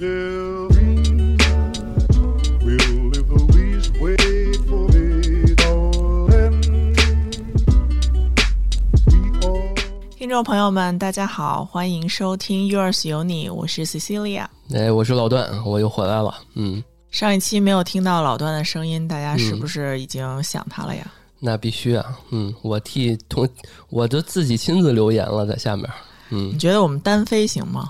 听众朋友们，大家好，欢迎收听 Yours 有你，我是 Cecilia。哎，我是老段，我又回来了。嗯，上一期没有听到老段的声音，大家是不是已经想他了呀？那必须啊。嗯，我替同，我就自己亲自留言了，在下面。嗯你，觉得我们单飞行吗？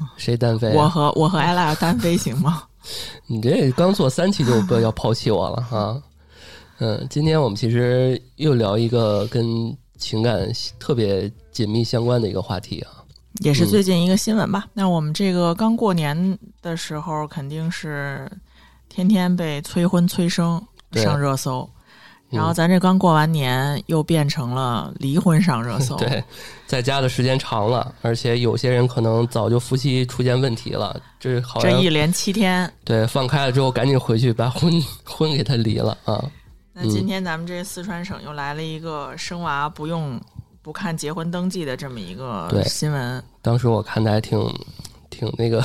谁单飞啊？我和我和艾拉单飞行吗？你这刚做三期就不要抛弃我了啊！嗯，今天我们其实又聊一个跟情感特别紧密相关的一个话题啊。也是最近一个新闻吧。那我们这个刚过年的时候，肯定是天天被催婚催生上热搜，然后嗯咱这刚过完年，又变成了离婚上热搜。对，在家的时间长了，而且有些人可能早就夫妻出现问题了，这好像这一连七天。对放开了之后，赶紧回去把婚 婚给他离了啊。那今天咱们这四川省又来了一个生娃不用不看结婚登记的这么一个新闻。当时我看的还挺挺那个，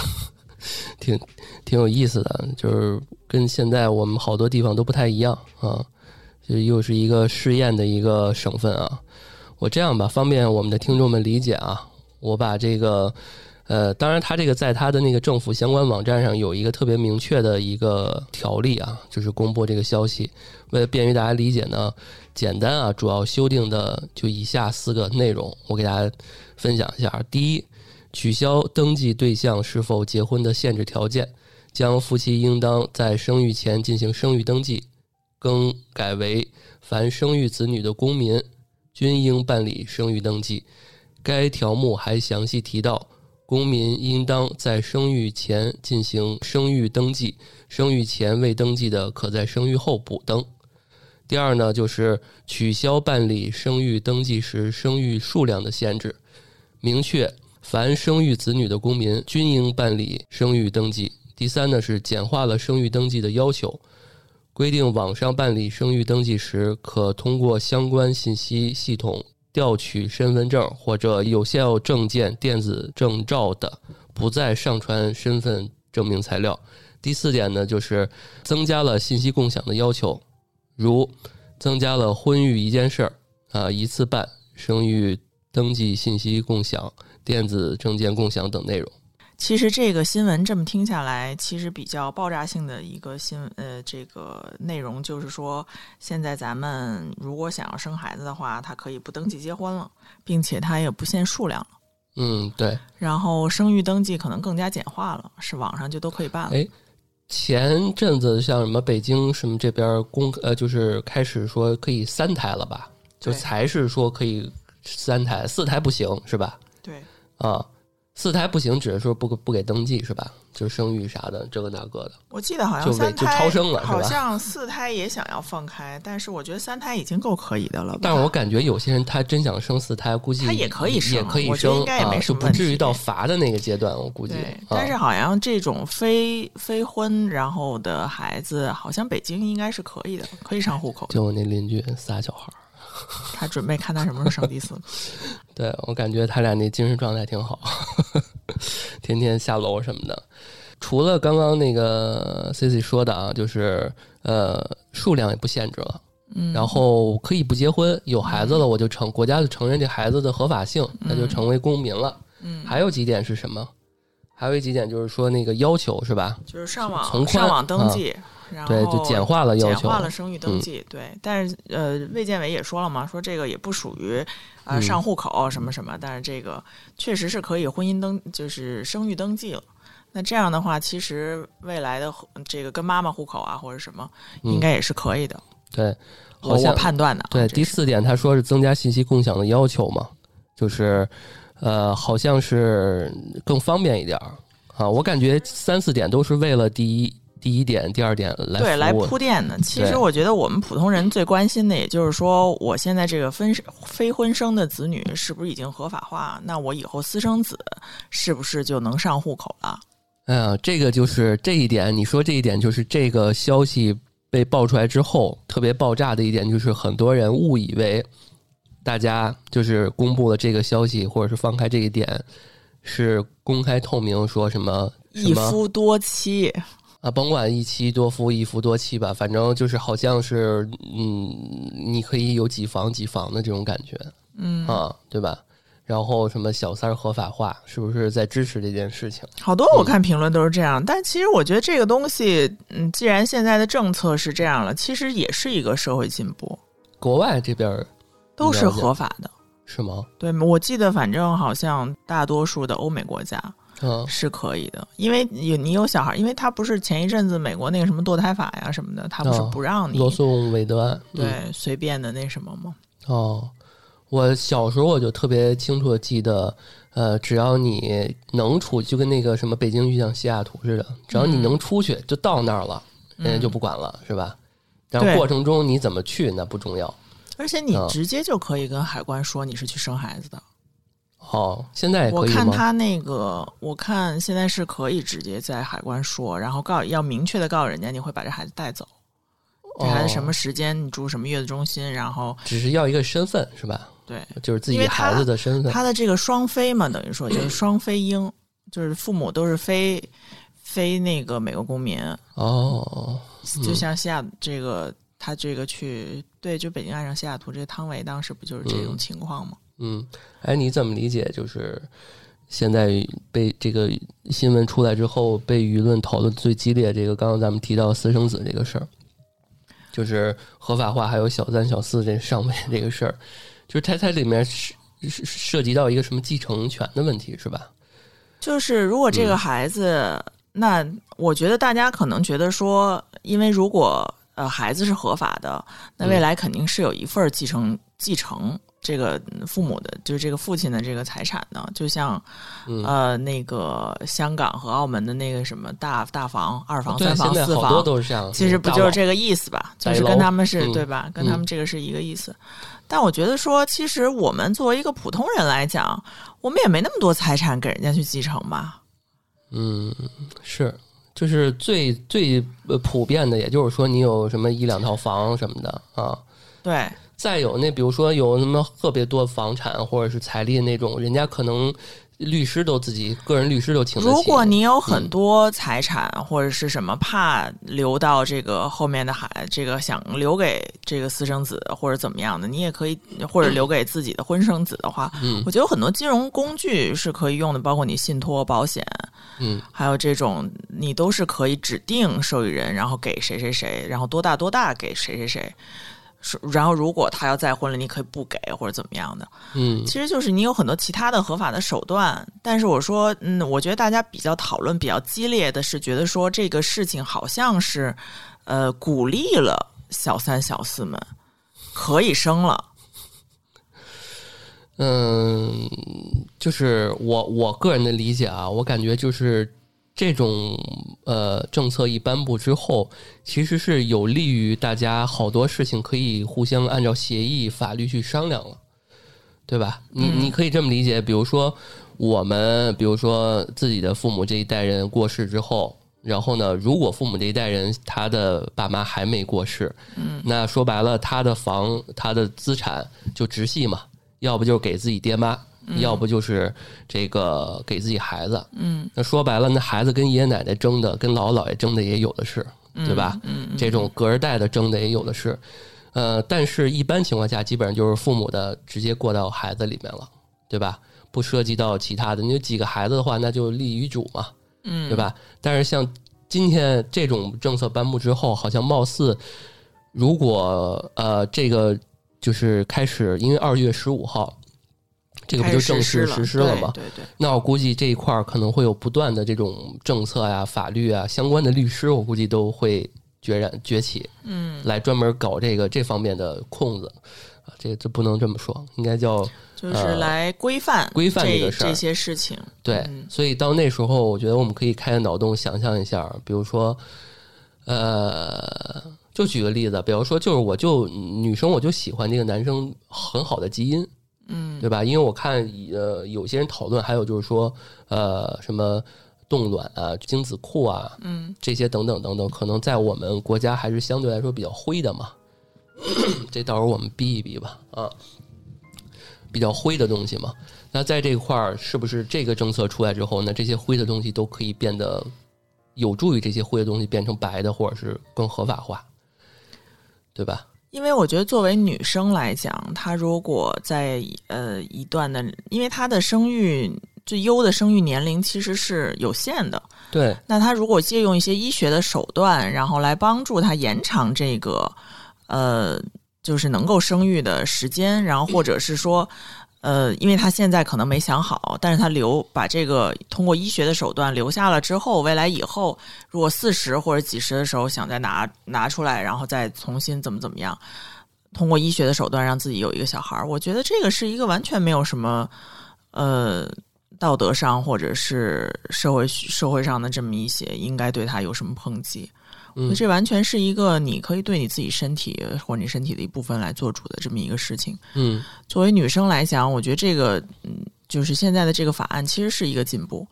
挺挺有意思的，就是跟现在我们好多地方都不太一样啊，就又是一个试验的一个省份啊。我这样吧，方便我们的听众们理解啊，我把这个。呃，当然，它这个在它的那个政府相关网站上有一个特别明确的一个条例啊，就是公布这个消息。为了便于大家理解呢，简单啊，主要修订的就以下四个内容，我给大家分享一下。第一，取消登记对象是否结婚的限制条件，将夫妻应当在生育前进行生育登记，更改为凡生育子女的公民均应办理生育登记。该条目还详细提到，公民应当在生育前进行生育登记，生育前未登记的，可在生育后补登。第二呢，就是取消办理生育登记时生育数量的限制，明确凡生育子女的公民均应办理生育登记。第三呢是简化了生育登记的要求，规定网上办理生育登记时，可通过相关信息系统调取身份证或者有效证件电子证照的，不再上传身份证明材料。第四点呢，就是增加了信息共享的要求，如增加了婚育一件事儿啊一次办、生育登记信息共享、电子证件共享等内容。其实这个新闻这么听下来，其实比较爆炸性的一个新闻呃，这个内容就是说，现在咱们如果想要生孩子的话，他可以不登记结婚了，并且他也不限数量了。嗯，对。然后生育登记可能更加简化了，是网上就都可以办了。哎，前阵子像什么北京什么这边公呃，就是开始说可以三胎了吧？就才是说可以三胎，四胎不行是吧？对，啊，四胎不行，只是说不不给登记是吧？就是生育啥的，这个那个的。我记得好像就为就三胎超生了好像四胎也想要放开，但是我觉得三胎已经够可以的了吧。但是我感觉有些人他真想生四胎，估计他也可以生也可以生应该也没啊，什么至于到罚的那个阶段，我估计。但是好像这种非非婚然后的孩子，好像北京应该是可以的，可以上户口。就我那邻居仨小孩儿，他准备看他什么时候生第四。对我感觉他俩那精神状态挺好，天天下楼什么的。除了刚刚那个 C C 说的啊，就是呃数量也不限制了，嗯，然后可以不结婚，有孩子了我就承国家就承认这孩子的合法性，那就成为公民了。嗯，还有几点是什么？还有几点就是说那个要求是吧？就是上网从上网登记，然后对，就简化了要求简。化了生育登记。对，但是呃，卫健委也说了嘛，说这个也不属于呃嗯上户口什么什么，但是这个确实是可以婚姻登就是生育登记了。那这样的话，其实未来的这个跟妈妈户口啊或者什么，应该也是可以的。对，好像判断的啊。对，第四点他说是增加信息共享的要求嘛，就是呃，好像是更方便一点儿啊。我感觉三四点都是为了第一第一点、第二点来对来铺垫的。其实我觉得我们普通人最关心的，也就是说，我现在这个分非婚生的子女是不是已经合法化？那我以后私生子是不是就能上户口了？哎呀，这个就是这一点，你说这一点就是这个消息被爆出来之后，特别爆炸的一点就是很多人误以为大家就是公布了这个消息，或者是放开这一点，是公开透明说什么一夫多妻，啊，甭管一妻多夫、一夫多妻吧，反正就是好像是，嗯，你可以有几房几房的这种感觉，嗯啊，对吧？然后什么小三儿合法化，是不是在支持这件事情？好多我看评论都是这样，但其实我觉得这个东西，嗯，既然现在的政策是这样了，其实也是一个社会进步，国外这边都是合法的。是吗？对，我记得反正好像大多数的欧美国家嗯是可以的，因为有你有小孩，因为他不是前一阵子美国那个什么堕胎法呀什么的，他不是哦不让你、罗素韦德案，嗯对随便的那什么吗？哦，我小时候我就特别清楚的记得，呃，只要你能出，就跟那个什么北京遇上西雅图似的，只要你能出去，就到那儿了，人家就不管了，是吧？但是嗯对过程中你怎么去那不重要。而且你嗯直接就可以跟海关说你是去生孩子的。哦，现在也我？看他那个，我看现在是可以直接在海关说，然后告要明确的告诉人家你会把这孩子带走，这孩子什么哦时间你住什么月子中心，然后只是要一个身份是吧？对就是自己孩子的身份。他的这个双非嘛，等于说就是双非婴，就是父母都是非非那个美国公民，哦，就像西雅这个他这个去对，就北京爱上西雅图这个汤唯当时不就是这种嗯情况吗？嗯，哎，你怎么理解？就是现在被这个新闻出来之后，被舆论讨论最激烈，这个刚刚咱们提到私生子这个事儿，就是合法化，还有小三、小四这上位这个事儿，就是它它里面是是涉及到一个什么继承权的问题，是吧？就是如果这个嗯孩子，那我觉得大家可能觉得说，因为如果呃孩子是合法的，那嗯未来肯定是有一份继承继承这个父母的，就是这个父亲的这个财产呢，就像嗯，呃那个香港和澳门的那个什么大大房、二房、三房、四房。都是这样，其实不就是这个意思吧？就是跟他们是、嗯对吧？跟嗯他们这个是一个意思。但我觉得说，其实我们作为一个普通人来讲，我们也没那么多财产给人家去继承吧。嗯，是，就是最最呃普遍的，也就是说你有什么一两套房什么的啊。对，再有那比如说有什么特别多房产或者是财力那种，人家可能律师都自己个人律师都请得起。如果你有很嗯多财产、或者是什么，怕留到这个后面的孩，这个想留给这个私生子或者怎么样的，你也可以，或者留给自己的婚生子的话，嗯我觉得有很多金融工具是可以用的，包括你信托、保险，嗯还有这种你都是可以指定受益人，然后给谁谁谁，然后多大多大给谁谁谁。是，然后如果他要再婚了，你可以不给或者怎么样的。嗯其实就是你有很多其他的合法的手段，但是我说，嗯，我觉得大家比较讨论比较激烈的是，觉得说这个事情好像是，呃，鼓励了小三小四们可以生了，嗯，就是我我个人的理解啊，我感觉就是这种呃政策一颁布之后，其实是有利于大家好多事情可以互相按照协议、法律去商量了，对吧？你嗯你可以这么理解，比如说我们，比如说自己的父母这一代人过世之后。然后呢，如果父母这一代人他的爸妈还没过世，嗯，那说白了，他的房、他的资产就直系嘛，要不就是给自己爹妈，要不就是这个给自己孩子。嗯那说白了，那孩子跟爷爷奶奶争的，跟姥姥姥爷争的也有的是，对吧？嗯，嗯这种隔着代的争的也有的是。呃，但是一般情况下，基本上就是父母的直接过到孩子里面了，对吧？不涉及到其他的。你有几个孩子的话，那就立遗嘱嘛，嗯，对吧？但是像今天这种政策颁布之后，好像貌似，如果呃这个就是开始，因为二月十五号，这个不就正式实施了吗？对对对，那我估计这一块儿可能会有不断的这种政策呀、法律啊相关的律师，我估计都会决然崛起，嗯，来专门搞这个这方面的空子。啊，这这不能这么说，应该叫就是呃来规范规范这这个事儿这些事情。对，嗯所以到那时候，我觉得我们可以开个脑洞，想象一下，比如说，呃，就举个例子，比如说，就是我就女生，我就喜欢这个男生很好的基因，嗯对吧？因为我看呃有些人讨论，还有就是说，呃，什么冻卵啊、精子库啊，嗯这些等等等等，可能在我们国家还是相对来说比较灰的嘛。这到时候我们逼一逼吧，啊，比较灰的东西嘛。那在这块儿，是不是这个政策出来之后，那这些灰的东西都可以变得有助于这些灰的东西变成白的，或者是更合法化，对吧？因为我觉得，作为女生来讲，她如果在呃一段的，因为她的生育最优的生育年龄其实是有限的，对，那她如果借用一些医学的手段，然后来帮助她延长这个呃，就是能够生育的时间，然后或者是说。呃，因为他现在可能没想好，但是他留把这个通过医学的手段留下了之后，未来以后如果四十或者几十的时候想再拿拿出来，然后再重新怎么怎么样，通过医学的手段让自己有一个小孩儿，我觉得这个是一个完全没有什么呃道德上或者是社会社会上的这么一些应该对他有什么抨击。嗯这完全是一个你可以对你自己身体或者你身体的一部分来做主的这么一个事情。嗯作为女生来讲，我觉得这个嗯，就是现在的这个法案其实是一个进步，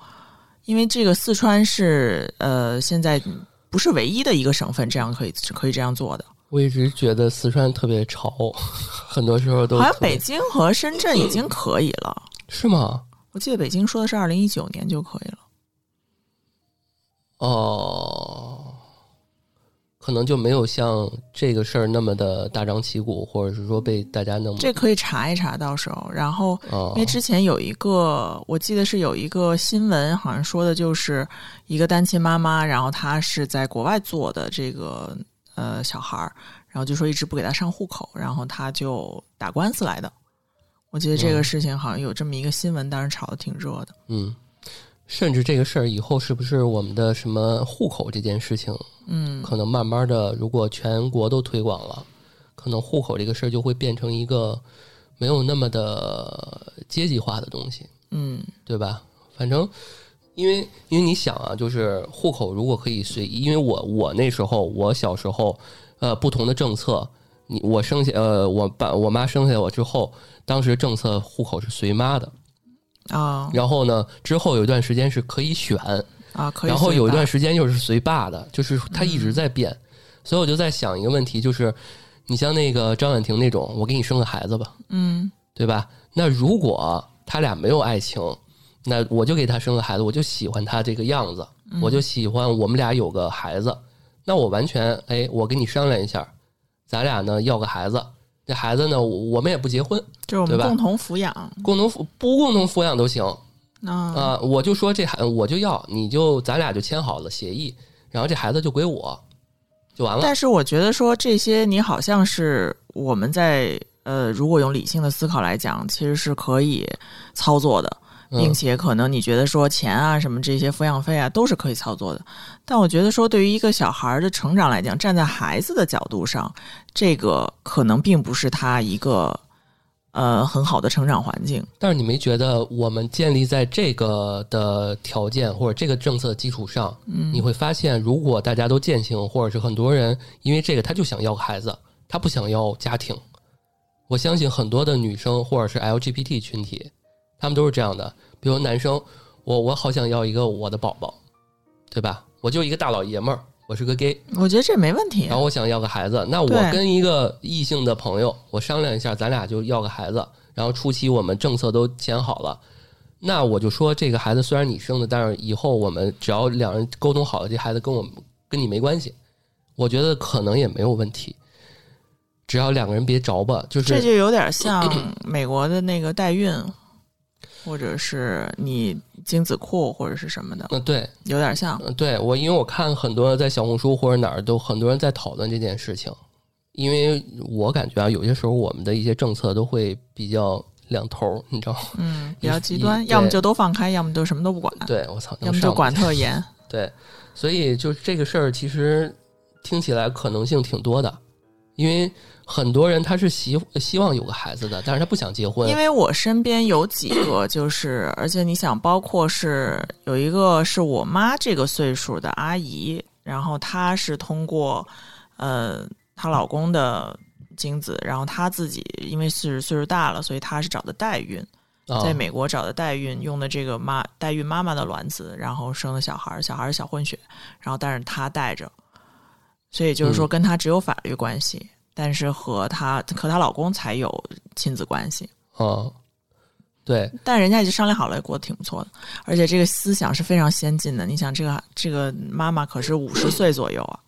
因为这个四川是呃现在不是唯一的一个省份这样可以可以这样做的，我一直觉得四川特别潮，很多时候都好像北京和深圳已经可以了。是吗？我记得北京说的是二零一九年就可以了。哦，可能就没有像这个事儿那么的大张旗鼓，或者是说被大家那么这可以查一查，到时候。然后，哦因为之前有一个，我记得是有一个新闻，好像说的就是一个单亲妈妈，然后她是在国外做的这个呃小孩儿，然后就说一直不给她上户口，然后她就打官司来的。我记得这个嗯事情好像有这么一个新闻，当时炒的挺热的。嗯，甚至这个事儿以后是不是我们的什么户口这件事情，嗯，可能慢慢的，如果全国都推广了，可能户口这个事儿就会变成一个没有那么的阶级化的东西，嗯对吧？反正。因为，因为你想啊，就是户口如果可以随意，因为我我那时候我小时候，呃，不同的政策，你我生下呃我爸我妈生下我之后，当时政策户口是随妈的，啊然后呢，之后有一段时间是可以选，啊，可以。然后有一段时间又是随爸的，就是它一直在变。所以我就在想一个问题，就是你像那个张婉婷那种，我给你生个孩子吧，嗯对吧？那如果他俩没有爱情，那我就给他生个孩子，我就喜欢他这个样子，我就喜欢我们俩有个孩子，那我完全哎，我跟你商量一下，咱俩呢要个孩子，这孩子呢我我们也不结婚，就是我们共同抚养。共同抚不共同抚养都行，啊啊、我就说这孩我就要，你就咱俩就签好了协议，然后这孩子就归我，就完了。但是我觉得说这些，你好像是我们在呃，如果用理性的思考来讲，其实是可以操作的，并嗯且可能你觉得说钱啊什么这些抚养费啊都是可以操作的。但我觉得说对于一个小孩的成长来讲，站在孩子的角度上，这个可能并不是他一个呃很好的成长环境。但是你没觉得我们建立在这个的条件或者这个政策的基础上，嗯你会发现，如果大家都践行，或者是很多人因为这个他就想要个孩子，他不想要家庭。我相信很多的女生或者是 LGBT 群体，他们都是这样的。比如男生，我我好想要一个我的宝宝，对吧？我就一个大老爷们儿，我是个 gay，我觉得这没问题然。后我想要个孩子，那我跟一个异性的朋友，我商量一下，咱俩就要个孩子。然后初期我们政策都签好了，那我就说这个孩子虽然你生的，但是以后我们只要两人沟通好了，这孩子跟我们跟你没关系，我觉得可能也没有问题。只要两个人别着吧，就是这就有点像美国的那个代孕，或者是你精子库或者是什么的，嗯、对，有点像。嗯，对我，因为我看很多在小红书或者哪儿都很多人在讨论这件事情，因为我感觉啊，有些时候我们的一些政策都会比较两头，你知道吗？嗯，比较极端，要么就都放开，要么就什么都不管，对我操，要么就管特严。对，所以就这个事儿，其实听起来可能性挺多的，因为很多人他是希希望有个孩子的，但是他不想结婚因。为我身边有几个，就是 而且你想，包括是有一个是我妈这个岁数的阿姨，然后她是通过呃她老公的精子，然后她自己因为是岁数大了，所以她是找的代孕。啊在美国找的代孕，用的这个妈代孕妈妈的卵子，然后生的小孩儿，小孩儿是小混血，然后但是她带着，所以就是说嗯跟她只有法律关系，但是和她和她老公才有亲子关系。啊，对，但人家已经商量好了，也过得挺不错的，而且这个思想是非常先进的。你想，这个这个妈妈可是五十岁左右啊，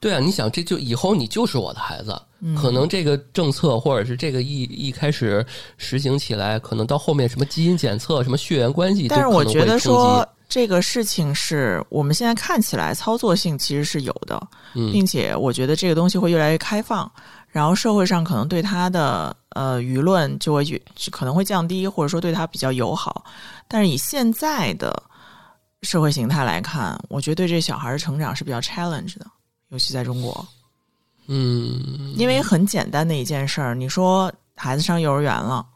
对啊，你想，这就以后你就是我的孩子，嗯可能这个政策或者是这个一一开始实行起来，可能到后面什么基因检测、什么血缘关系，但是我觉得，说这个事情是我们现在看起来操作性其实是有的，嗯。并且我觉得这个东西会越来越开放，然后社会上可能对它的呃舆论就会可能会降低，或者说对它比较友好。但是以现在的社会形态来看，我觉得对这小孩的成长是比较 challenge 的，尤其在中国，嗯，因为很简单的一件事儿，你说孩子上幼儿园了，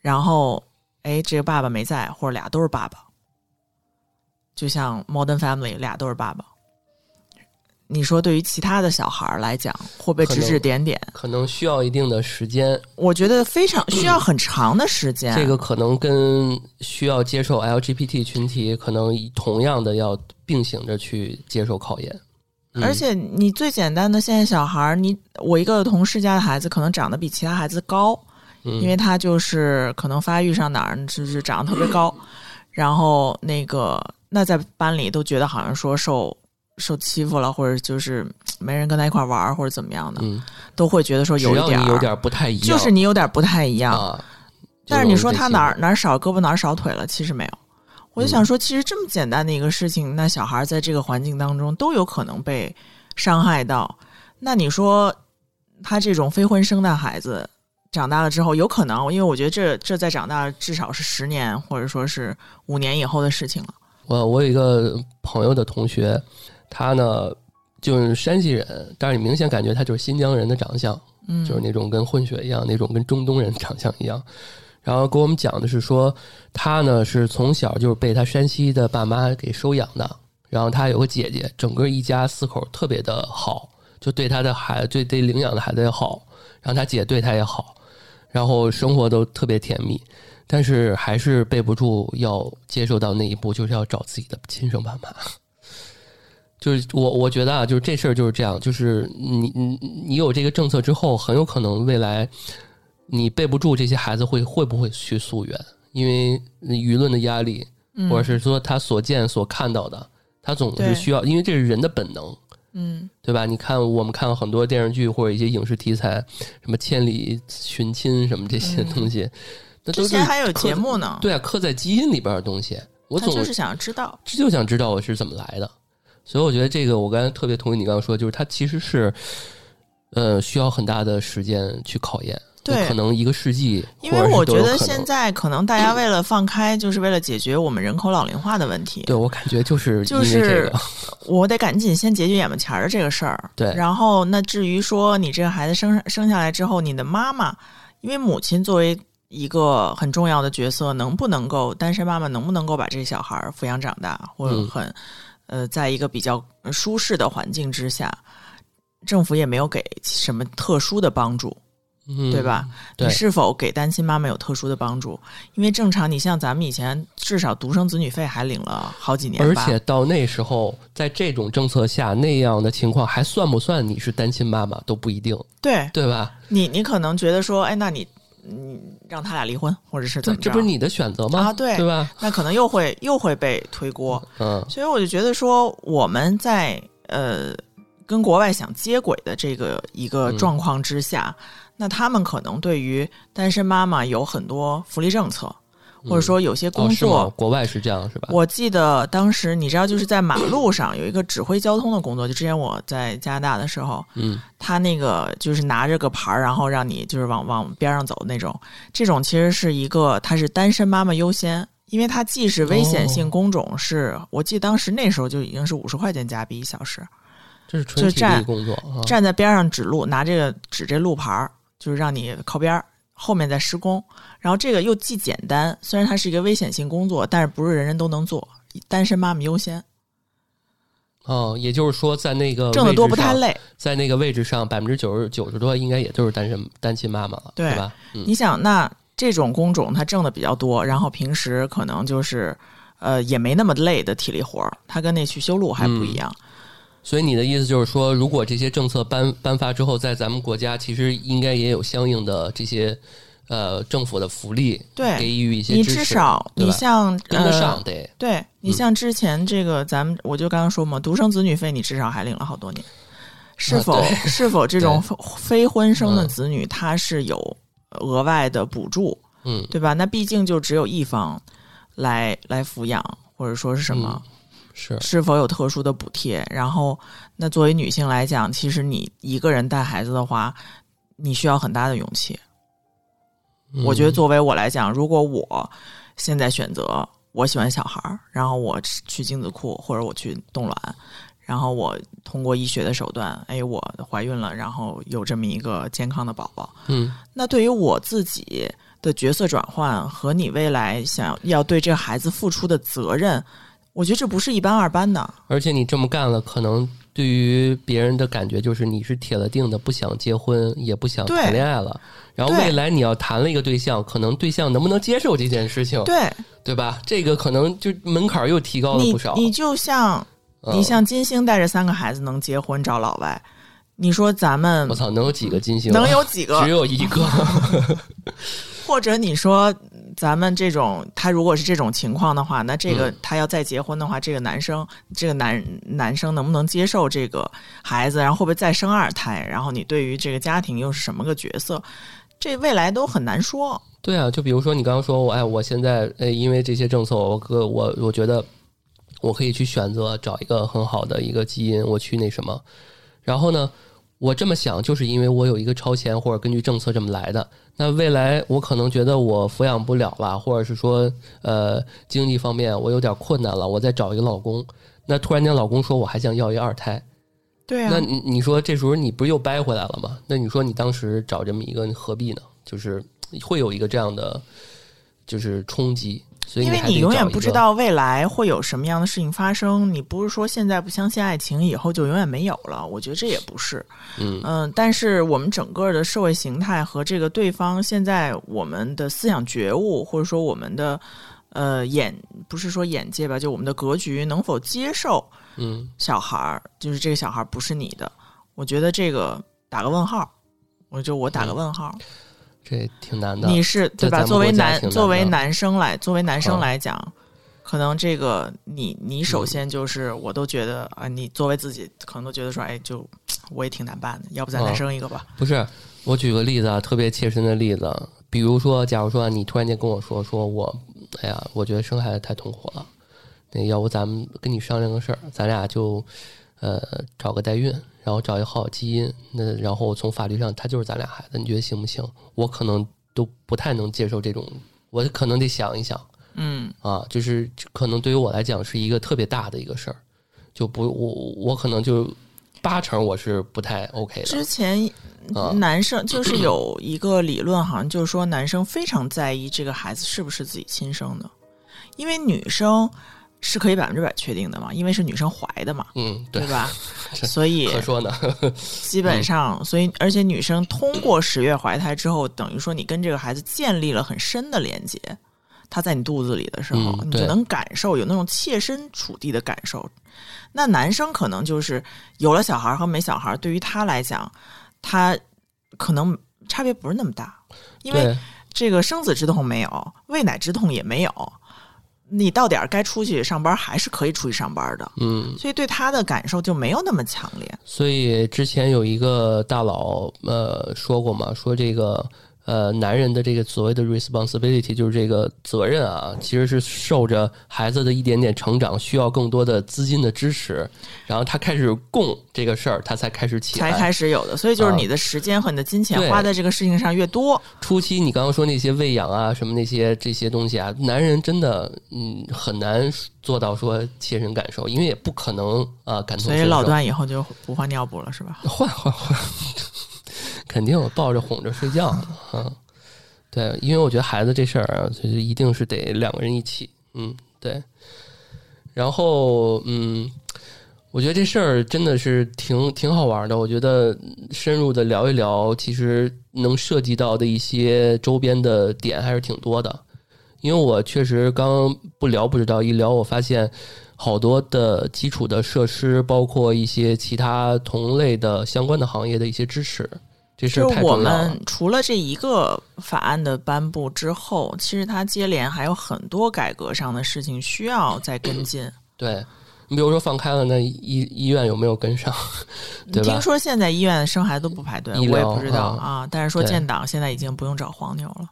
然后哎，这个爸爸没在，或者俩都是爸爸，就像 Modern Family 俩都是爸爸。你说对于其他的小孩儿来讲，会不会指指点点？可能需要一定的时间，我觉得非常需要很长的时间。这个可能跟需要接受 LGBT 群体可能同样的要并行着去接受考验。嗯而且你最简单的，现在小孩儿，你我一个同事家的孩子可能长得比其他孩子高，嗯因为他就是可能发育上哪儿就是长得特别高，然后那个那在班里都觉得好像说受受欺负了，或者就是没人跟他一块儿玩儿或者怎么样的，嗯，都会觉得说只有一点有点不太一样，就是你有点不太一样。啊。但是你说他哪儿哪儿少胳膊哪儿少腿了，其实没有。我就想说，其实这么简单的一个事情，那小孩在这个环境当中都有可能被伤害到。那你说他这种非婚生的孩子长大了之后，有可能，因为我觉得这这在长大至少是十年或者说是五年以后的事情了。我我有一个朋友的同学，他呢就是山西人，但是你明显感觉他就是新疆人的长相，嗯，就是那种跟混血一样，那种跟中东人长相一样。然后跟我们讲的是说，他呢是从小就是被他山西的爸妈给收养的，然后他有个姐姐，整个一家四口特别的好，就对他的孩子，对对领养的孩子也好，然后他姐对他也好，然后生活都特别甜蜜，但是还是备不住要接受到那一步，就是要找自己的亲生爸妈。就是我我觉得啊，就是这事儿就是这样，就是你你你有这个政策之后，很有可能未来你备不住这些孩子会会不会去溯源，因为舆论的压力，嗯。或者是说他所见所看到的，他总是需要，因为这是人的本能，嗯。对吧？你看我们看很多电视剧或者一些影视题材，什么千里寻亲什么这些嗯。东西，之前还有节目呢，对啊，刻在基因里边的东西，我总是想要知道。就想知道我是怎么来的。所以我觉得这个，我刚才特别同意你刚刚说，就是它其实是，呃，需要很大的时间去考验，对可能一个世纪，因为我觉得现在可能大家为了放开，就是为了解决我们人口老龄化的问题。对我感觉就是就是个，我得赶紧先解决眼巴前儿的这个事儿。对然后那至于说你这个孩子生生下来之后，你的妈妈，因为母亲作为一个很重要的角色，能不能够单身妈妈能不能够把这小孩儿抚养长大，或者嗯很、呃，在一个比较舒适的环境之下，政府也没有给什么特殊的帮助。嗯，对吧？对你是否给单亲妈妈有特殊的帮助？因为正常，你像咱们以前至少独生子女费还领了好几年而，且到那时候，在这种政策下，那样的情况还算不算你是单亲妈妈都不一定，对对吧？你，你可能觉得说，哎，那你你让他俩离婚，或者是怎这么着？这不是你的选择吗？啊对对吧？那可能又会又会被推锅。嗯所以我就觉得说，我们在呃跟国外想接轨的这个一个嗯状况之下，那他们可能对于单身妈妈有很多福利政策，或者说有些工作。国外是这样是吧？我记得当时你知道，就是在马路上有一个指挥交通的工作。就之前我在加拿大的时候，嗯他那个就是拿着个牌儿，然后让你就是往往边上走那种。这种其实是一个，它是单身妈妈优先，因为它既是危险性工种，是我记得当时那时候就已经是五十块钱加币一小时，这是纯体力工作啊。站在边上指路，拿这个指这路牌儿，就是让你靠边儿，后面在施工。然后这个又既简单，虽然它是一个危险性工作，但是不是人人都能做，单身妈妈优先，哦，也就是说，在那个挣得多不太累。在那个位置上，百分之九十九十多应该也都是单身单亲妈妈了，对吧？嗯你想，那这种工种他挣的比较多，然后平时可能就是呃也没那么累的体力活儿，他跟那去修路还不一样。所以你的意思就是说，如果这些政策颁颁发之后，在咱们国家其实应该也有相应的这些呃政府的福利，对给予一些你，至少你像跟得上呃，对你像之前这个咱们我就刚刚说嘛，独生子女费你至少还领了好多年，是否、啊 是否这种非婚生的嗯子女他是有额外的补助，嗯，对吧？那毕竟就只有一方来来抚养，或者说是什么。是是否有特殊的补贴？然后，那作为女性来讲，其实你一个人带孩子的话，你需要很大的勇气。我觉得嗯作为我来讲，如果我现在选择我喜欢小孩儿，然后我去精子库或者我去冻卵，然后我通过医学的手段，哎，我怀孕了，然后有这么一个健康的宝宝，嗯那对于我自己的角色转换和你未来想要对这个孩子付出的责任，我觉得这不是一般二般的。而且你这么干了，可能对于别人的感觉就是你是铁了定的不想结婚，也不想谈恋爱了。然后未来你要谈了一个对象，可能对象能不能接受这件事情，对对吧？这个可能就门槛又提高了不少。，你就像嗯你像金星带着三个孩子能结婚找老外，你说咱们我操，能有几个金星啊？能有几个 只？有一个。或者你说咱们这种他如果是这种情况的话，那这个嗯他要再结婚的话，这个男生这个男男生能不能接受这个孩子，然后会不会再生二胎？然后你对于这个家庭又是什么个角色？这未来都很难说。对啊，就比如说你刚刚说我，哎，我现在哎，因为这些政策，我哥我我觉得我可以去选择找一个很好的一个基因，我去那什么。然后呢，我这么想，就是因为我有一个超前或者根据政策这么来的。那未来我可能觉得我抚养不了了，或者是说呃经济方面我有点困难了，我再找一个老公。那突然间老公说我还想要一二胎，对啊，那你你说这时候你不是又掰回来了吗？那你说你当时找这么一个，你何必呢？就是会有一个这样的就是冲击，所以因为你永远不知道未来会有什么样的事情发生，你不是说现在不相信爱情，以后就永远没有了。我觉得这也不是，嗯嗯、但是我们整个的社会形态和这个对方现在我们的思想觉悟，或者说我们的呃眼，不是说眼界吧，就我们的格局能否接受嗯小孩儿，就是这个小孩儿不是你的，我觉得这个打个问号。我就我打个嗯问号，这挺难的。你是对吧？作为男作为男生来，作为男生嗯来讲，可能这个你你首先就是，我都觉得啊，你作为自己可能都觉得说，哎，就 我也挺难办的，要不咱再嗯生一个吧？不是，我举个例子啊，特别切身的例子，比如说，假如说你突然间跟我说，说我，哎呀，我觉得生孩子太痛苦了，那要不咱们跟你商量个事儿，咱俩就呃找个代孕，然后找一个好基因，那然后从法律上他就是咱俩孩子，你觉得行不行？我可能都不太能接受这种，我可能得想一想嗯，啊，就是可能对于我来讲是一个特别大的一个事儿，就不我我可能就八成我是不太 OK 的之前啊。男生就是有一个理论，好像就是说男生非常在意这个孩子是不是自己亲生的，因为女生是可以百分之百确定的嘛，因为是女生怀的嘛，嗯，对对，吧？所以 可说呢。基本上，所以而且女生通过十月怀胎之后，等于说你跟这个孩子建立了很深的连接。他在你肚子里的时候，嗯你就能感受有那种切身处地的感受。那男生可能就是有了小孩和没小孩，对于他来讲，他可能差别不是那么大，因为，这个生子之痛没有，喂奶之痛也没有。你到点儿该出去上班，还是可以出去上班的，嗯，所以对他的感受就没有那么强烈。所以之前有一个大佬呃说过嘛，说这个呃男人的这个所谓的 responsibility 就是这个责任啊，其实是受着孩子的一点点成长需要更多的资金的支持，然后他开始供这个事儿，他才开始起来。才开始有的，所以就是啊你的时间和你的金钱花在这个事情上越多，初期你刚刚说那些喂养啊什么那些这些东西啊，男人真的嗯很难做到说切身感受，因为也不可能啊感同所以老。段以后就不换尿布了，是吧？换换换，肯定我抱着哄着睡觉啊。对，因为我觉得孩子这事儿啊，就是一定是得两个人一起，嗯，对。然后，嗯，我觉得这事儿真的是挺挺好玩的。我觉得深入的聊一聊，其实能涉及到的一些周边的点还是挺多的。因为我确实刚不聊不知道，一聊我发现好多的基础的设施，包括一些其他同类的相关的行业的一些支持，这事儿就是我们。除了这一个法案的颁布之后，其实它接连还有很多改革上的事情需要再跟 进。对你比如说放开了，那医医院有没有跟上？对吧听说现在医院生孩子都不排队，我也不知道啊啊。但是说建党现在已经不用找黄牛了。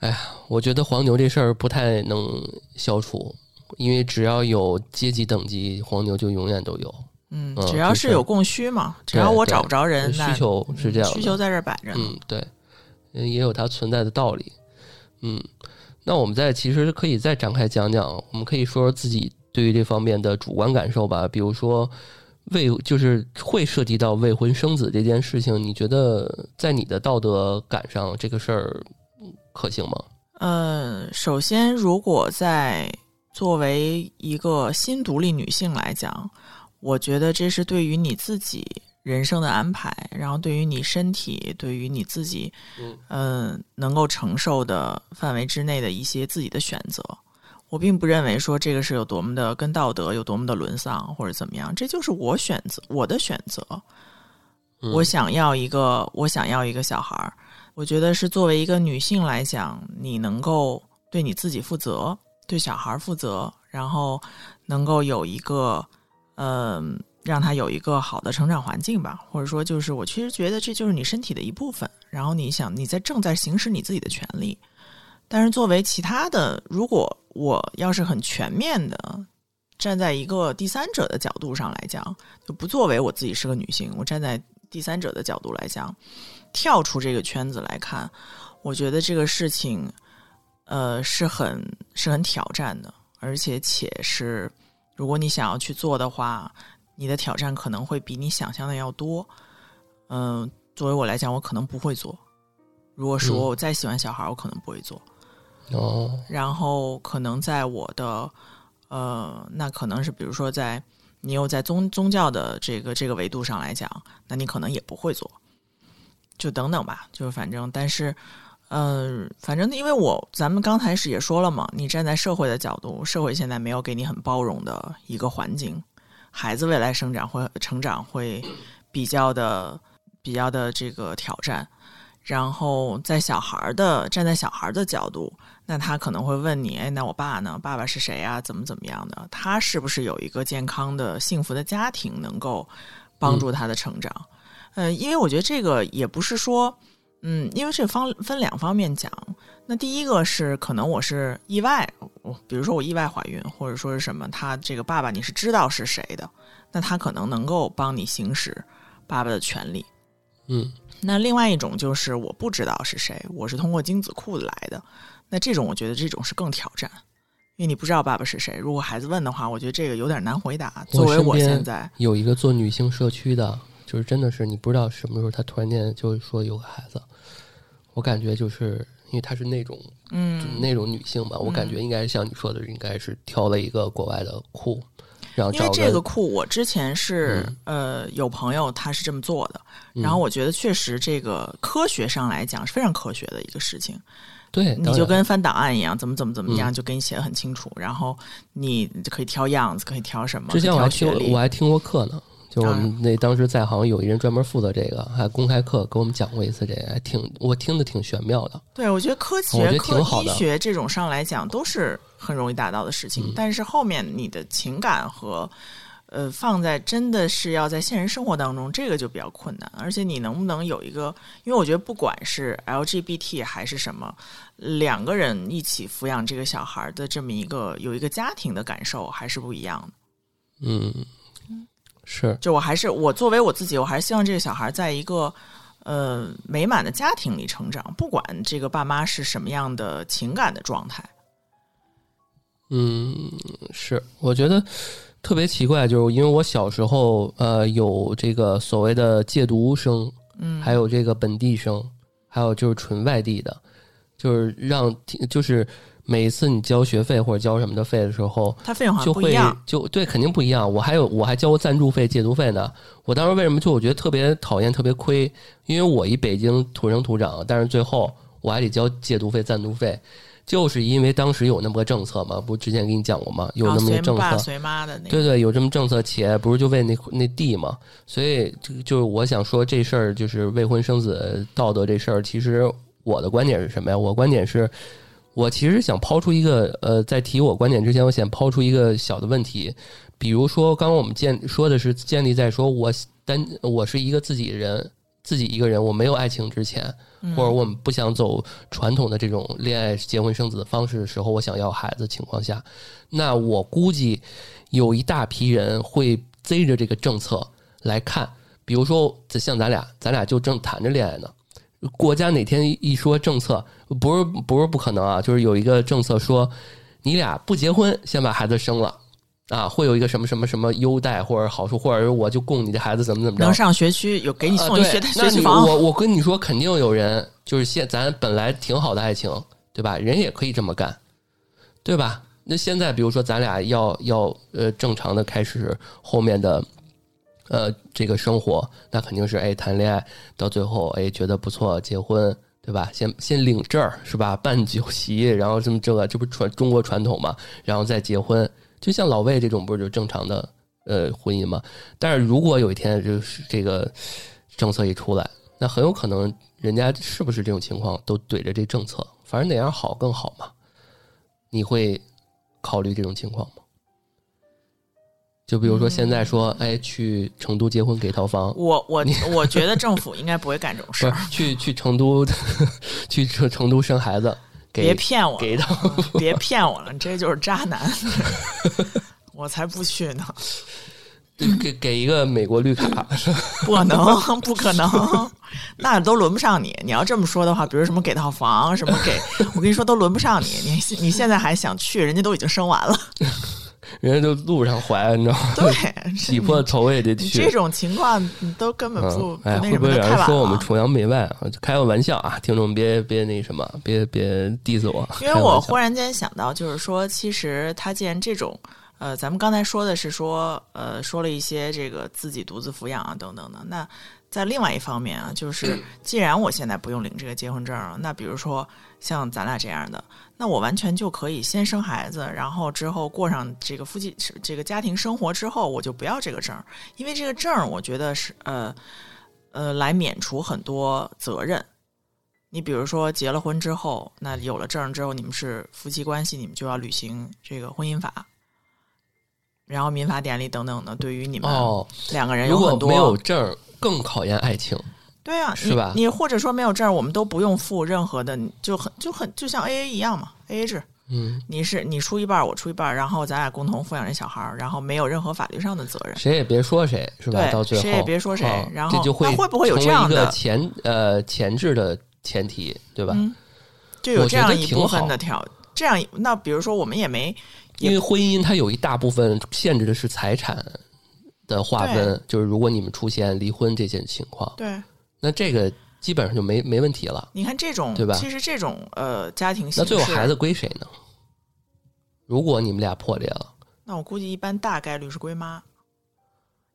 哎呀我觉得黄牛这事儿不太能消除，因为只要有阶级等级，黄牛就永远都有。嗯，嗯只要是有供需嘛，只要我找不着人，需求是这样，需求在这儿摆着。嗯，对，嗯也有它存在的道理。嗯，那我们再其实可以再展开讲讲，我们可以说说自己对于这方面的主观感受吧。比如说未就是会涉及到未婚生子这件事情，你觉得在你的道德感上这个事儿嗯可行吗？嗯，首先，如果在作为一个新独立女性来讲，我觉得这是对于你自己人生的安排，然后对于你身体，对于你自己，嗯呃，能够承受的范围之内的一些自己的选择。我并不认为说这个是有多么的跟道德有多么的沦丧或者怎么样，这就是我选择我的选择。嗯我想要一个，我想要一个小孩儿。我觉得是作为一个女性来讲，你能够对你自己负责，对小孩儿负责，然后能够有一个，嗯、让他有一个好的成长环境吧，或者说就是我其实觉得这就是你身体的一部分，然后你想你在正在行使你自己的权利，但是作为其他的，如果我要是很全面的站在一个第三者的角度上来讲，就不作为我自己是个女性，我站在第三者的角度来讲，跳出这个圈子来看，我觉得这个事情，呃，是很是很挑战的，而且且是，如果你想要去做的话，你的挑战可能会比你想象的要多。嗯、作为我来讲，我可能不会做。如果说嗯我再喜欢小孩，我可能不会做。哦，然后可能在我的呃，那可能是比如说在你又在宗宗教的这个这个维度上来讲，那你可能也不会做，就等等吧，就是反正但是。呃，反正因为我咱们刚才是也说了嘛，你站在社会的角度，社会现在没有给你很包容的一个环境，孩子未来生长会成长会比较的比较的这个挑战。然后在小孩的站在小孩的角度，那他可能会问你，哎，那我爸呢？爸爸是谁啊？怎么怎么样的？他是不是有一个健康的、幸福的家庭，能够帮助他的成长？呃，因为我觉得这个也不是说，嗯，因为这方分两方面讲。那第一个是可能我是意外，我比如说我意外怀孕，或者说是什么，他这个爸爸你是知道是谁的，那他可能能够帮你行使爸爸的权利。嗯那另外一种就是我不知道是谁，我是通过精子库来的。那这种我觉得这种是更挑战，因为你不知道爸爸是谁。如果孩子问的话，我觉得这个有点难回答。作为我现在，有一个做女性社区的，就是真的是你不知道什么时候他突然间就说有个孩子，我感觉就是因为她是那种嗯，那种女性嘛，我感觉应该是像你说的，应该是挑了一个国外的库，然后找因为这个库我之前是、呃有朋友他是这么做的，嗯然后我觉得确实这个科学上来讲是非常科学的一个事情。对，你就跟翻档案一样，怎么怎么怎么样，嗯就给你写的很清楚。然后你可以挑样子，可以挑什么，之前我还听我还听过课呢，就我啊们那当时在行有一人专门负责这个，还公开课给我们讲过一次这个，还挺我听的挺玄妙的。对，我觉得科我学、觉得科挺好的医学这种上来讲都是很容易达到的事情，嗯但是后面你的情感和呃放在真的是要在现实生活当中，这个就比较困难。而且你能不能有一个，因为我觉得不管是 LGBT 还是什么，两个人一起抚养这个小孩的这么一个有一个家庭的感受还是不一样的。嗯，是，就我还是我作为我自己，我还是希望这个小孩在一个呃美满的家庭里成长，不管这个爸妈是什么样的情感的状态。嗯，是，我觉得特别奇怪，就是因为我小时候呃有这个所谓的借读生，嗯，还有这个本地生，还有就是纯外地的，就是让就是每一次你交学费或者交什么的费的时候，他费用好就会像不一样。就对，肯定不一样。我还有我还交过赞助费、借读费呢。我当时为什么就我觉得特别讨厌、特别亏？因为我一北京土生土长，但是最后我还得交借读费、赞助费。就是因为当时有那么个政策嘛，不之前给你讲过吗？有那么个政随爸策，随妈的那个，对对，有这么政策，且不是就为那那地嘛，所以就就是我想说这事儿，就是未婚生子道德这事儿，其实我的观点是什么呀？我观点是，我其实想抛出一个呃，在提我观点之前，我想抛出一个小的问题，比如说刚刚我们建说的是建立在说我单我是一个自己人。自己一个人，我没有爱情之前，嗯或者我们不想走传统的这种恋爱、结婚、生子的方式的时候，我想要孩子情况下，那我估计有一大批人会追着这个政策来看。比如说，像咱俩，咱俩就正谈着恋爱呢。国家哪天一说政策，不是不是不可能啊，就是有一个政策说，你俩不结婚，先把孩子生了啊，会有一个什么什么什么优待或者好处，或者我就供你的孩子怎么怎么着能。上学区有给你送学对那你学区房，我我跟你说，肯定有人就是现咱本来挺好的爱情，对吧？人也可以这么干，对吧？那现在比如说咱俩要要呃正常的开始后面的呃这个生活，那肯定是哎谈恋爱到最后哎觉得不错，结婚。对吧？先先领证儿是吧？办酒席，然后这么这个，这不传中国传统嘛？然后再结婚，就像老魏这种，不是就正常的呃婚姻吗？但是如果有一天就是这个政策一出来，那很有可能人家是不是这种情况都怼着这政策，反正哪样好更好嘛？你会考虑这种情况？就比如说现在说，哎，去成都结婚给套房，我我我觉得政府应该不会干这种事儿，去去成都 去成成都生孩子，给别骗我了，给套别骗我了，你这就是渣男，我才不去呢，给给一个美国绿卡，不可能，不可能，那都轮不上你。你要这么说的话，比如什么给套房，什么给，我跟你说都轮不上你。你你现在还想去，人家都已经生完了，人家就路上怀，你知道吗？对，挤破头也得去。这种情况你都根本不嗯，哎，会不会有人说我们。崇洋媚外啊？开个玩笑啊，听众别别那什么，别别 diss 我。因为我忽然间想到，就是说，其实他既然这种，呃，咱们刚才说的是说，呃，说了一些这个自己独自抚养啊等等的。那在另外一方面啊，就是 既然我现在不用领这个结婚证了，那比如说像咱俩这样的，那我完全就可以先生孩子，然后之后过上这个夫妻这个家庭生活之后，我就不要这个证儿，因为这个证儿我觉得是呃呃来免除很多责任。你比如说结了婚之后，那有了证儿之后，你们是夫妻关系，你们就要履行这个婚姻法，然后民法典里等等的，对于你们哦，两个人有很多如果没有证儿，更考验爱情。对啊，是吧你？你或者说没有证儿，我们都不用付任何的，就很就很就像 A A 一样嘛，A A 制，嗯，你是你出一半，我出一半，然后咱俩共同抚养这小孩儿，然后没有任何法律上的责任。谁也别说谁，是吧？到最后谁也别说谁啊然后这就会那会不会有这样的前呃前置的前提，对吧？嗯，就有这样一部分的条，这样那比如说我们也没因为婚姻它有一大部分限制的是财产的划分，就是如果你们出现离婚这些情况，对，那这个基本上就没没问题了。你看这种，对吧其实这种呃家庭形式，那最后孩子归谁呢？如果你们俩破裂了，那我估计一般大概率是归妈。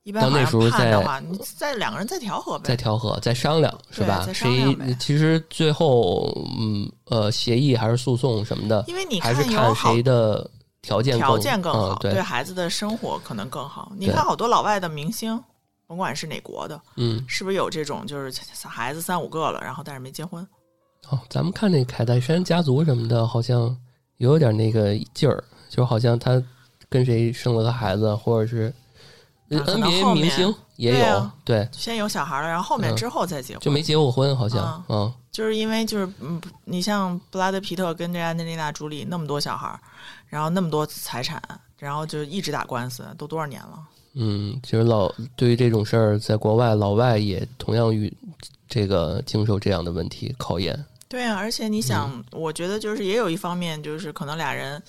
一般到那时候再判的话，你再两个人再调和呗。再调和，再商量，是吧？谁其实最后，嗯呃，协议还是诉讼什么的，因为你还是看谁的条件条件更好，嗯、对，孩子的生活可能更好。你看好多老外的明星，甭管是哪国的，嗯，是不是有这种就是孩子三五个了，然后但是没结婚？哦，咱们看那凯戴珊家族什么的，好像有点那个劲儿，就好像他跟谁生了个孩子，或者是 NBA 明星也有，对啊对，先有小孩了，然后后面嗯之后再结婚，就没结过婚，好像啊，嗯，就是因为就是嗯，你像布拉德皮特跟这安吉丽娜朱莉那么多小孩儿，然后那么多财产，然后就一直打官司，都多少年了？嗯，其实老对于这种事儿，在国外老外也同样与这个经受这样的问题考验。对啊，而且你想，嗯。我觉得就是也有一方面，就是可能俩人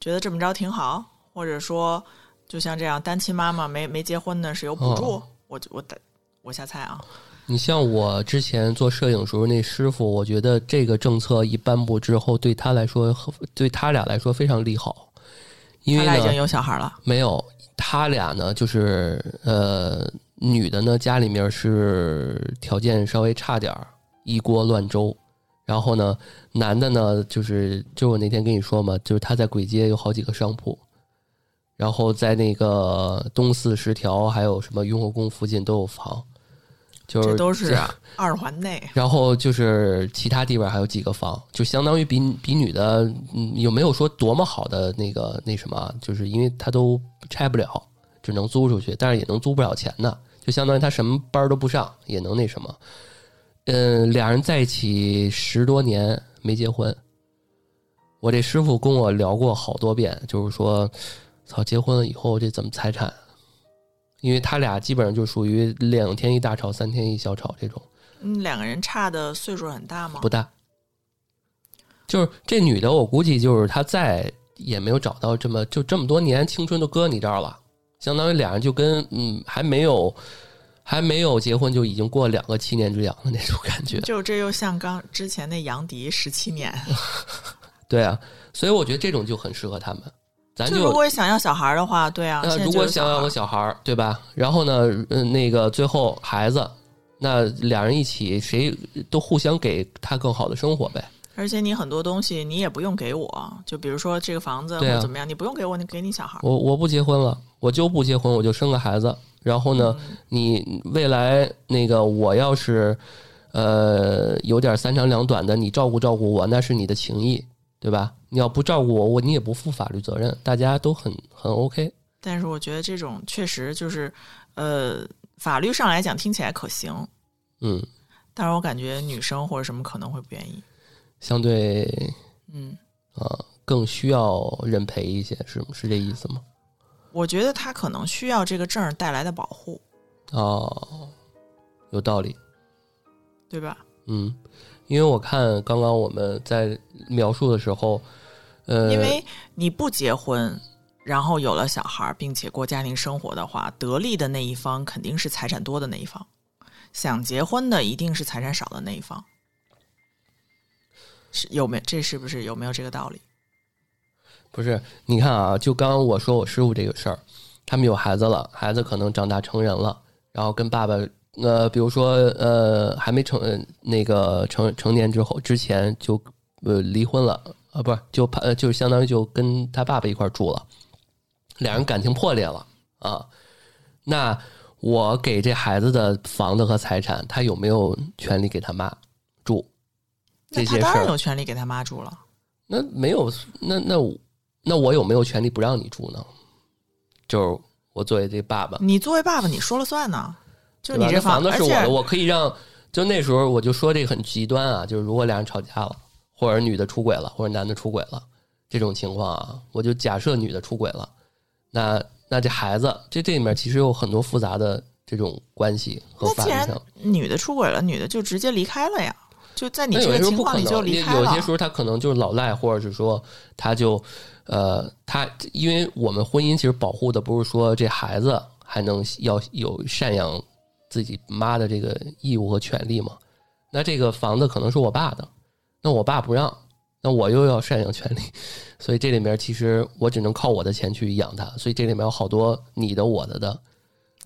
觉得这么着挺好，或者说就像这样单亲妈妈没没结婚的是有补助，哦。我我我我瞎猜啊，你像我之前做摄影时候那师傅，我觉得这个政策一颁布之后，对他来说，对他俩来说非常利好，因为他俩已经，有小孩了，没有他俩呢，就是呃，女的呢家里面是条件稍微差点儿，一锅乱粥，然后呢，男的呢，就是就我那天跟你说嘛，就是他在簋街有好几个商铺，然后在那个东四十条还有什么雍和宫附近都有房，就是这都 是二环内。然后就是其他地方还有几个房，就相当于比比女的，嗯，有没有说多么好的那个那什么啊？就是因为他都拆不了，只能租出去，但是也能租不了钱的，就相当于他什么班都不上，也能那什么。嗯，俩人在一起十多年没结婚，我这师傅跟我聊过好多遍，就是说，操，结婚了以后这怎么财产？因为他俩基本上就属于两天一大吵，三天一小吵这种。嗯，两个人差的岁数很大吗？不大。就是这女的，我估计就是她再也没有找到这么就这么多年青春都搁你这儿了，相当于俩人就跟嗯还没有还没有结婚就已经过两个七年之痒的那种感觉。就这又像刚之前那杨迪十七年，对啊，所以我觉得这种就很适合他们。咱就就如果想要小孩的话，对啊，那，如果想要个小孩儿，对吧？然后呢，嗯，那个最后孩子，那俩人一起，谁都互相给他更好的生活呗。而且你很多东西你也不用给我，就比如说这个房子或者怎么样，你不用给我，你给你小孩。我我不结婚了，我就不结婚，我就生个孩子。然后呢，嗯你未来那个我要是呃有点三长两短的，你照顾照顾我，那是你的情谊，对吧？你要不照顾我，我你也不负法律责任，大家都很很 OK。但是我觉得这种确实就是，呃，法律上来讲听起来可行，嗯，但是我感觉女生或者什么可能会不愿意。相对嗯，呃更需要认赔一些，是是这意思吗？我觉得他可能需要这个证儿带来的保护，哦，有道理。对吧？嗯，因为我看刚刚我们在描述的时候，呃，因为你不结婚，然后有了小孩，并且过家庭生活的话，得利的那一方肯定是财产多的那一方，想结婚的一定是财产少的那一方。是有没这是不是有没有这个道理？不是，你看啊，就刚刚我说我师傅这个事儿，他们有孩子了，孩子可能长大成人了，然后跟爸爸，呃，比如说呃，还没成呃那个成成年之后之前就呃离婚了啊，不是就怕呃就是相当于就跟他爸爸一块儿住了，俩人感情破裂了啊，那我给这孩子的房子和财产，他有没有权利给他妈住？这些事儿他当然有权利给他妈住了。那没有，那那我那我有没有权利不让你住呢？就是我作为这爸爸，你作为爸爸，你说了算呢。就你这房子是我的，我可以让。就那时候我就说这个很极端啊，就是如果俩人吵架了，或者女的出轨了，或者男的出轨了，这种情况啊，我就假设女的出轨了，那那这孩子，这这里面其实有很多复杂的这种关系和那既然法律上。女的出轨了，女的就直接离开了呀。就在你这个情况，你就离开了有些时。候他可能就是老赖，或者是说他就呃，他因为我们婚姻其实保护的不是说这孩子还能要有赡养自己妈的这个义务和权利嘛。那这个房子可能是我爸的，那我爸不让，那我又要赡养权利，所以这里面其实我只能靠我的钱去养他，所以这里面有好多你的我的的，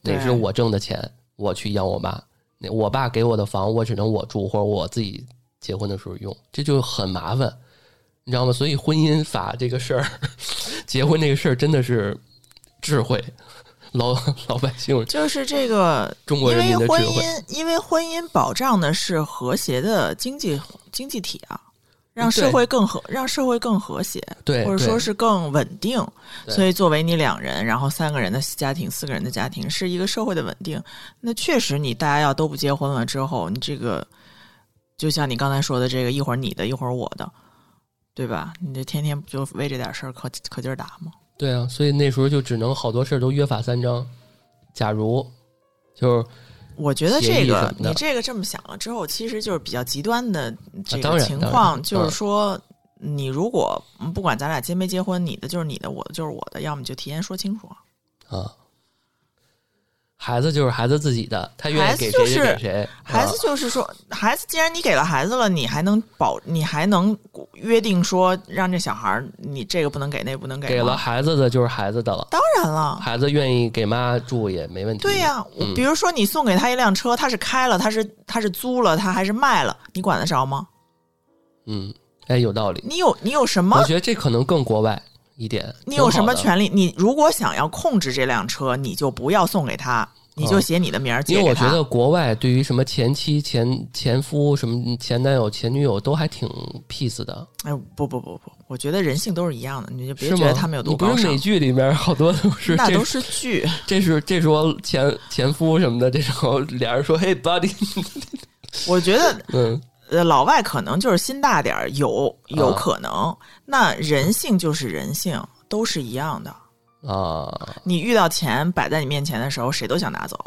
哪是我挣的钱我去养我妈，那我爸给我的房我只能我住或者我自己结婚的时候用，这就很麻烦，你知道吗？所以婚姻法这个事儿，结婚这个事儿真的是智慧，老 老百姓就是这个，中国因人民的智慧。为婚姻，因为婚姻保障的是和谐的经济经济体啊，让社会更和，让社会更和谐，对，或者说是更稳定。所以，作为你两人，然后三个人的家庭、四个人的家庭，是一个社会的稳定。那确实，你大家要都不结婚了之后，你这个就像你刚才说的，这个一会儿你的，一会儿我的，对吧？你这天天不就为这点事儿可可劲儿打吗？对啊，所以那时候就只能好多事儿都约法三章。假如就是我觉得这个你这个这么想了之后，其实就是比较极端的这个情况，然就是嗯说，你如果嗯不管咱俩结没结婚，你的就是你的，我的就是我的，要么就提前说清楚。啊，孩子就是孩子自己的，他愿意给谁就给谁。孩子啊就是说，孩子既然你给了孩子了，你还能保，你还能约定说让这小孩儿你这个不能给，那个不能给给了孩子的就是孩子的了，当然了，孩子愿意给妈住也没问题。对呀、嗯比如说你送给他一辆车，他是开了，他是他是租了，他还是卖了，你管得着吗？嗯，哎，有道理。你有你有什么我觉得这可能更国外一点。你有什么？权利？你如果想要控制这辆车，你就不要送给他，你就写你的名儿借给他。因为我觉得国外对于什么前妻、前前夫、什么前男友、前女友都还挺 peace 的，哎，不不不不，我觉得人性都是一样的，你就别？觉得他们有多高尚你不是美。剧里面好多都是 那都是剧，这是这是我前前夫什么的，这时候俩人说嘿 buddy，我觉得嗯呃，老外可能就是心大点儿，有有啊可能。那人性就是人性，都是一样的。啊你遇到钱摆在你面前的时候，谁都想拿走。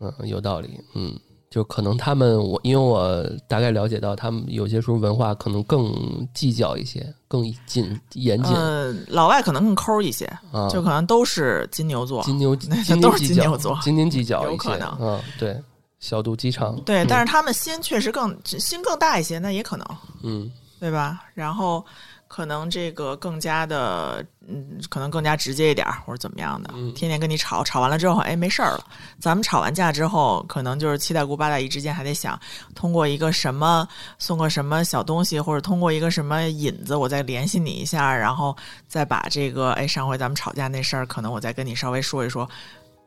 嗯有道理，嗯。就可能他们我因为我大概了解到他们有些时候文化可能更计较一些，更谨严谨、呃，老外可能更抠一些，啊。就可能都是金牛座。金牛那斤都是金牛座斤斤计较一些，有可能嗯，对，小肚鸡肠，对，嗯但是他们心确实更心更大一些，那也可能，嗯对吧？然后可能这个更加的，嗯，可能更加直接一点儿，或者怎么样的，嗯天天跟你吵，吵完了之后，哎，没事儿了。咱们吵完架之后，可能就是七大姑八大姨之间还得想，通过一个什么送个什么小东西，或者通过一个什么引子，我再联系你一下，然后再把这个，哎，上回咱们吵架那事儿，可能我再跟你稍微说一说。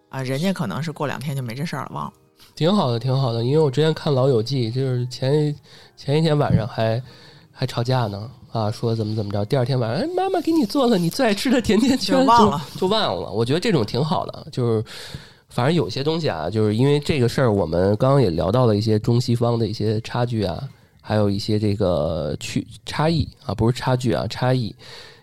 啊，人家可能是过两天就没这事儿了，忘了。挺好的，挺好的。因为我之前看《老友记》，就是前一前一天晚上还还吵架呢，啊，说怎么怎么着。第二天晚上，哎，妈妈给你做了你最爱吃的甜甜圈，就忘了就，就忘了。我觉得这种挺好的，就是反正有些东西啊，就是因为这个事儿，我们刚刚也聊到了一些中西方的一些差距啊，还有一些这个区差异啊，不是差距啊，差异。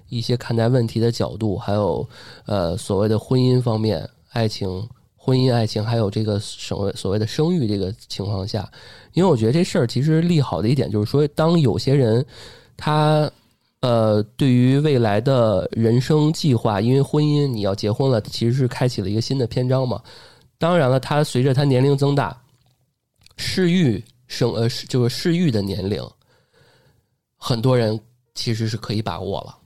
一些看待问题的角度，还有呃所谓的婚姻方面、爱情、婚姻、爱情，还有这个所谓所谓的生育这个情况下，因为我觉得这事儿其实利好的一点就是说，当有些人他呃对于未来的人生计划，因为婚姻你要结婚了，其实是开启了一个新的篇章嘛。当然了，他随着他年龄增大，适育生呃就是适育的年龄，很多人其实是可以把握了。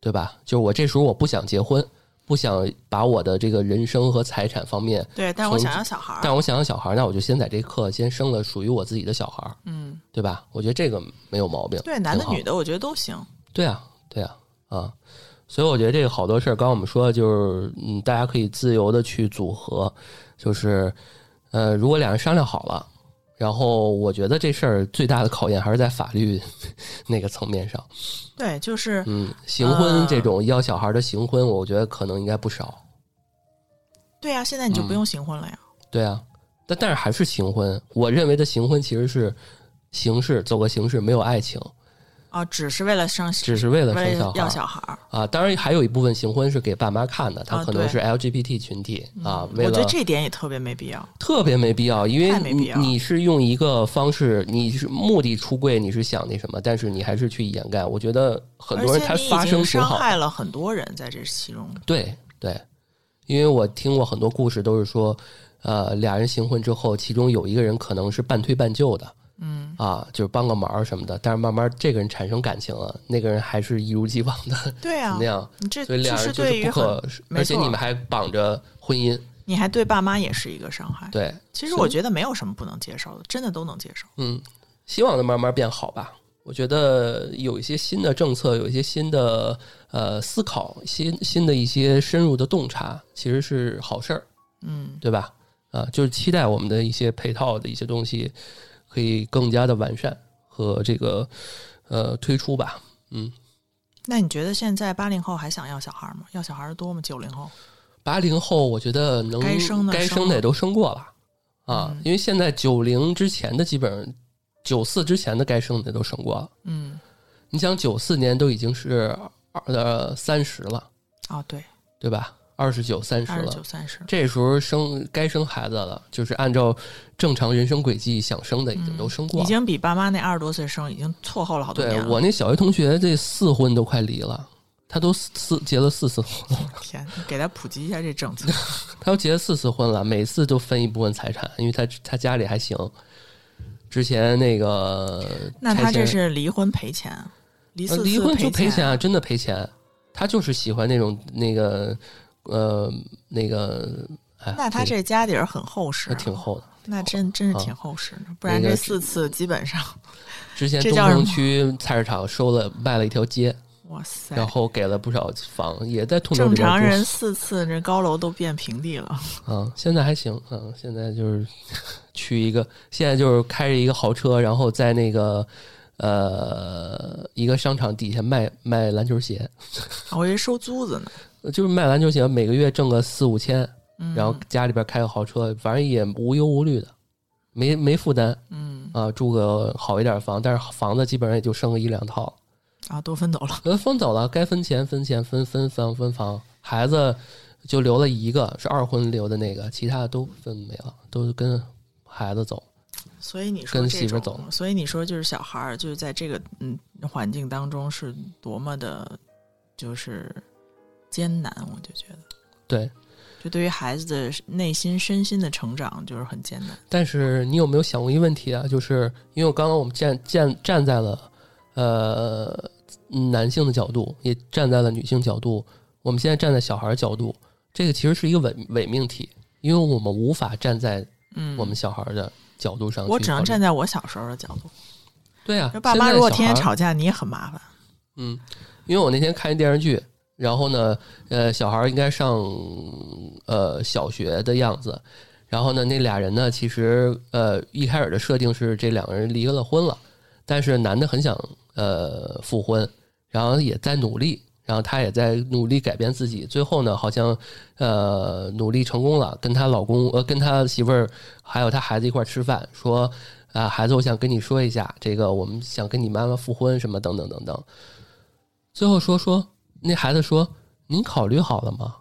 对吧？就是我这时候我不想结婚，不想把我的这个人生和财产方面，对，但我想要小孩儿。但我想要小孩儿，那我就先在这刻先生了属于我自己的小孩儿，嗯，对吧？我觉得这个没有毛病。对，男的女的，我觉得都行。对啊，对啊，啊，所以我觉得这个好多事儿，刚刚我们说的就是，嗯，大家可以自由的去组合，就是，呃，如果两人商量好了，然后我觉得这事儿最大的考验还是在法律 那个层面上，对，就是嗯，行婚啊这种要小孩的行婚，我觉得可能应该不少。对呀、现在你就不嗯用行婚了呀。对啊，但但是还是行婚。我认为的行婚其实是形式，走个形式，没有爱情，啊，只是为了生，只是为了生小孩要小孩儿。啊。当然，还有一部分行婚是给爸妈看的，他可能是 LGBT 群体啊，我觉得这点也特别没必要。特别没必要，因为你你是用一个方式，你是目的出柜，你是想那什么，但是你还是去掩盖。我觉得很多人他发生伤害了很多人在这其中。对对，因为我听过很多故事，都是说，呃，俩人行婚之后，其中有一个人可能是半推半就的，嗯，啊，就是帮个忙什么的，但是慢慢这个人产生感情了，那个人还是一如既往的对啊那，样，你这所以这是俩人就是不可，而且你们还绑着婚姻，你还对爸妈也是一个伤害。对，其实我觉得没有什么不能接受的，真的都能接受。嗯，希望能慢慢变好吧。我觉得有一些新的政策，有一些新的呃思考，新新的一些深入的洞察，其实是好事儿，嗯，对吧？啊，就是期待我们的一些配套的一些东西可以更加的完善和这个呃推出吧。嗯，那你觉得现在八零后还想要小孩吗？要小孩的多吗？九零后？八零后我觉得能该生的该生的也都生过了啊，嗯因为现在九零之前的基本上九四之前的该生的都生过了。嗯，你想九四年都已经是二呃三十了，哦，对，对吧？二十九、三十了二十九、，三十。这时候生该生孩子了，就是按照正常人生轨迹想生的已经都生过了。嗯已经比爸妈那二十多岁生已经错后了好多年了。对我那小学同学，这四婚都快离了，他都四结了四次婚，天，你给他普及一下这政策。他都结了四次婚了，每次都分一部分财产，因为他他家里还行。之前那个那他这是离婚赔钱，离离婚就赔赔钱啊，真的赔钱。他就是喜欢那种那个呃那个，哎，那他这家底儿很厚实啊，还挺厚的，那真真是挺厚实的，不然这四次基本上，之前东城区菜市场收了卖了一条街，哇塞！然后给了不少房，也在通州正常人四次，这高楼都变平地了。啊，现在还行啊，现在就是 去一个，现在就是开着一个豪车，然后在那个呃一个商场底下卖卖篮球鞋，我以为收租子呢，就是卖篮球鞋，每个月挣个四五千，嗯然后家里边开个豪车，反正也无忧无虑的，没没负担嗯啊，住个好一点的房，但是房子基本上也就剩个一两套，啊，都分走了。呃，分走了，该分钱分钱分分房分房，孩子就留了一个是二婚留的那个，其他的都分没了，都跟孩子走。所以你说跟媳妇儿走所以你说就是小孩儿，就是在这个嗯环境当中是多么的，就是艰难，我就觉得，对，就对于孩子的内心身心的成长就是很艰难。但是你有没有想过一个问题啊？就是因为我刚刚我们站站站在了呃男性的角度，也站在了女性角度，我们现在站在小孩角度，这个其实是一个伪伪命题，因为我们无法站在嗯，我们小孩的角度上去我只能站在我小时候的角度。对啊，爸妈如果天天吵架，你也很麻烦。嗯，因为我那天看一电视剧，然后呢，呃，小孩应该上呃小学的样子，然后呢，那俩人呢，其实呃一开始的设定是这两个人离了婚了，但是男的很想呃复婚，然后也在努力，然后他也在努力改变自己，最后呢，好像呃努力成功了，跟她老公呃跟他媳妇儿还有他孩子一块儿吃饭，说啊孩子，我想跟你说一下，这个我们想跟你妈妈复婚什么等等等等。最后说说那孩子说：“您考虑好了吗？”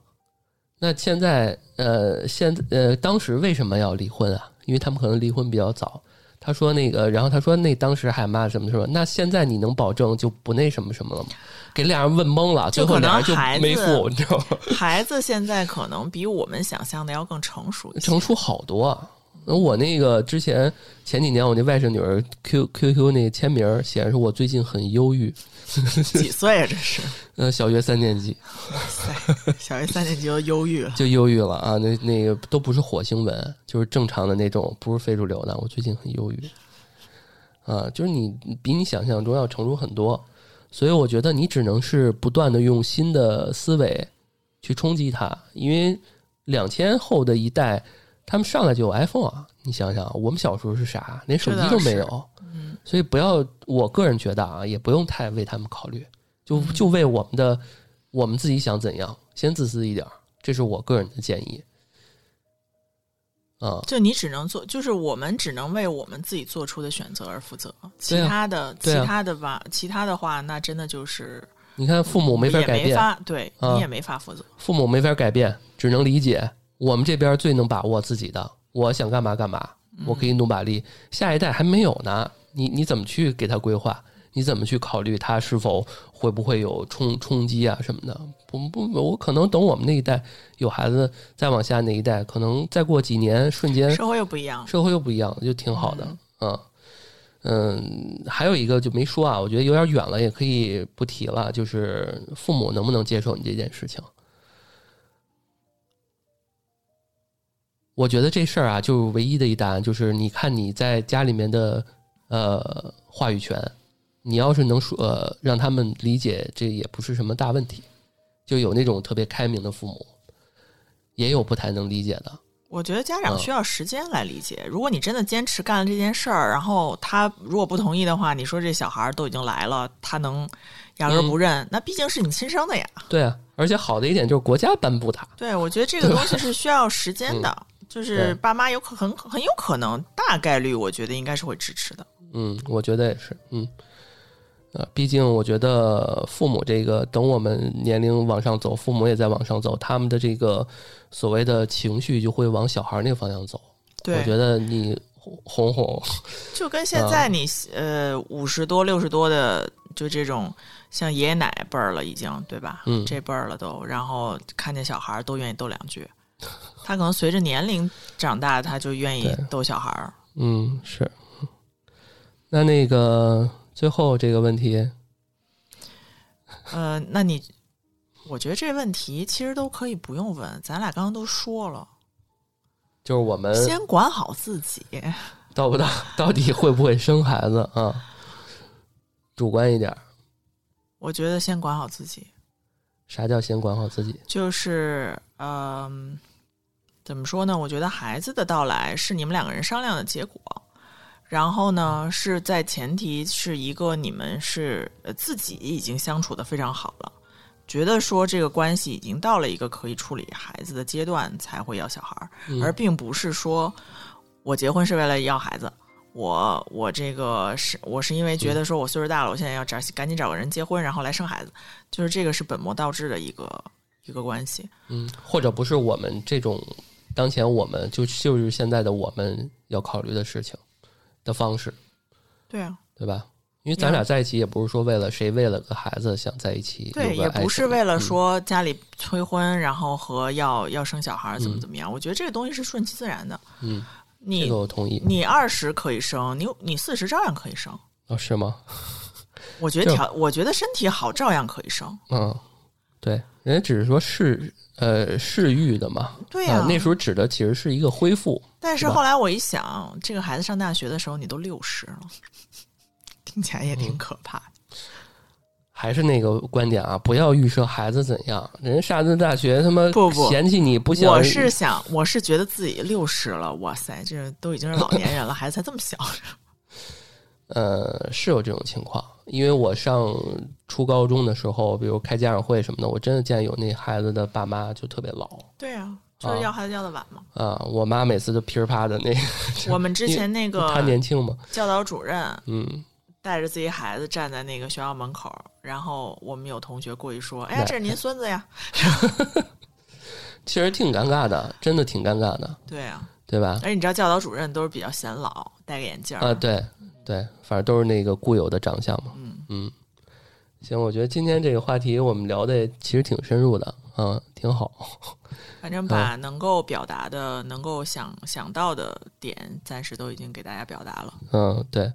那现在呃，现呃，当时为什么要离婚啊？因为他们可能离婚比较早。他说那个，然后他说那当时海妈什么什么，那现在你能保证就不那什么什么了吗？给俩人问懵了，最后俩人就没付，你知道吗？孩子现在可能比我们想象的要更成熟。成熟好多啊。那我那个之前前几年我那外甥女儿 Q Q Q 那个签名显示我最近很忧郁，几岁啊？这是，呃，小学三年级哇塞，小学三年级就忧郁了。就忧郁了啊。那那个都不是火星文，就是正常的那种，不是非主流的。我最近很忧郁啊，就是你比你想象中要成熟很多，所以我觉得你只能是不断的用新的思维去冲击它，因为两千后的一代，他们上来就有 iPhone 啊。你想想，我们小时候是啥？连手机都没有。嗯，所以不要，我个人觉得啊，也不用太为他们考虑，就就为我们的我们自己想怎样，先自私一点，这是我个人的建议。啊，就你只能做，就是我们只能为我们自己做出的选择而负责，其他的、其他的吧，其他的话，那真的就是你看父母没法改变，对、啊你也没法负责。父母没法改变，只能理解。我们这边最能把握自己的，我想干嘛干嘛，我可以努把力。下一代还没有呢，你你怎么去给他规划？你怎么去考虑他是否会不会有冲冲击啊什么的？不不，我可能等我们那一代有孩子，再往下那一代，可能再过几年，瞬间社会又不一样，社会又不一样，就挺好的。嗯嗯，还有一个就没说啊，我觉得有点远了，也可以不提了，就是父母能不能接受你这件事情？我觉得这事儿啊，就唯一的一答案就是，你看你在家里面的呃话语权，你要是能说、呃、让他们理解，这也不是什么大问题。就有那种特别开明的父母，也有不太能理解的。我觉得家长嗯需要时间来理解。如果你真的坚持干了这件事儿，然后他如果不同意的话，你说这小孩儿都已经来了，他能压根儿不认？那毕竟是你亲生的呀。对啊，而且好的一点就是国家颁布它。对，我觉得这个东西是需要时间的，就是爸妈有可很很有可能，大概率我觉得应该是会支持的。嗯，我觉得也是，嗯，呃，毕竟我觉得父母这个，等我们年龄往上走，父母也在往上走，他们的这个所谓的情绪就会往小孩那个方向走。对，我觉得你哄哄，就跟现在你、呃五十多六十多的，就这种像爷爷奶奶辈儿了，已经对吧？嗯这辈儿了都，然后看见小孩儿都愿意逗两句。他可能随着年龄长大，他就愿意逗小孩儿。嗯，是。那那个最后这个问题，呃，那你，我觉得这问题其实都可以不用问，咱俩刚刚都说了。就是我们先管好自己。到不到到底会不会生孩子啊？主观一点儿，我觉得先管好自己，啥叫先管好自己？就是嗯、怎么说呢？我觉得孩子的到来是你们两个人商量的结果，然后呢，是在前提是一个你们是呃自己已经相处的非常好了，觉得说这个关系已经到了一个可以处理孩子的阶段，才会要小孩儿，嗯而并不是说我结婚是为了要孩子。我我这个是我是因为觉得说我岁数大了，我现在要找赶紧找个人结婚，然后来生孩子，就是这个是本末倒置的一个一个关系。嗯，或者不是我们这种当前我们就就是现在的我们要考虑的事情的方式，对啊，对吧？因为咱俩在一起也不是说为了谁为了个孩子想在一起，对，也不是为了说家里催婚，然后和要要生小孩怎么嗯怎么样。我觉得这个东西是顺其自然的。嗯，嗯，你这个我同意。你二十可以生，你你四十照样可以生。哦，是吗？我觉得条，我觉得身体好照样可以生。嗯，对，人家只是说是呃是育的嘛，对呀、啊，那时候指的其实是一个恢复，但是后来我一想，这个孩子上大学的时候你都六十了，听起来也嗯挺可怕的。还是那个观点啊，不要预设孩子怎样，人家上大学他妈不不嫌弃你不想，我是想，我是觉得自己六十了，哇塞，这都已经是老年人了，孩子才这么小。呃是有这种情况，因为我上初高中的时候，比如开家长会什么的，我真的见有那孩子的爸妈就特别老对啊，就是啊要孩子要的晚嘛。啊，我妈每次都噼里啪的那，我们之前那个他年轻嘛，教导主任嗯，带着自己孩子站在那个学校门口，然后我们有同学过去说：“哎呀，这是您孙子呀 其实挺尴尬的，真的挺尴尬的，！”对啊，对吧？而且你知道教导主任都是比较显老，戴个眼镜啊，对对，反正都是那个固有的长相嘛。嗯嗯，行，我觉得今天这个话题我们聊的其实挺深入的，啊，挺好。反正把能够表达的、能够想想到的点，暂时都已经给大家表达了。嗯，对，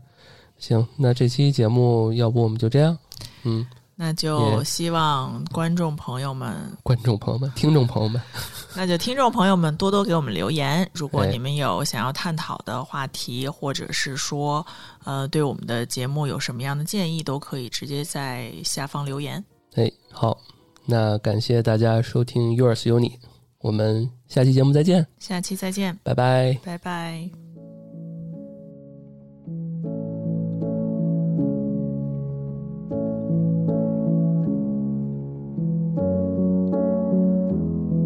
行，那这期节目要不我们就这样。嗯，那就希望观众朋友们，观众朋友们、听众朋友们，那就听众朋友们多多给我们留言。如果哎你们有想要探讨的话题，或者是说，呃，对我们的节目有什么样的建议，都可以直接在下方留言。哎，好，那感谢大家收听 Yours 有你，我们下期节目再见，下期再见，拜拜。拜拜。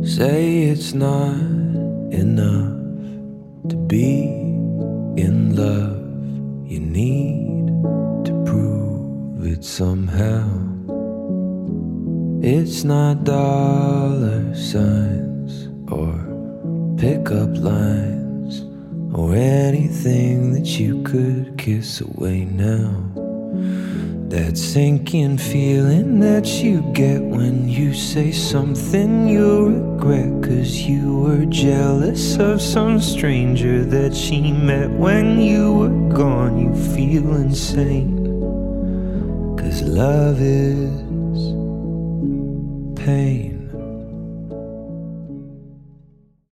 Say it's not enough to be in love. You need to prove it somehow. It's not dollar signs or pickup lines or anything that you could kiss away now. That sinking feeling that you get when you say something you regret. Cause you were jealous of some stranger that she met when you were gone. You feel insane. Cause love is pain.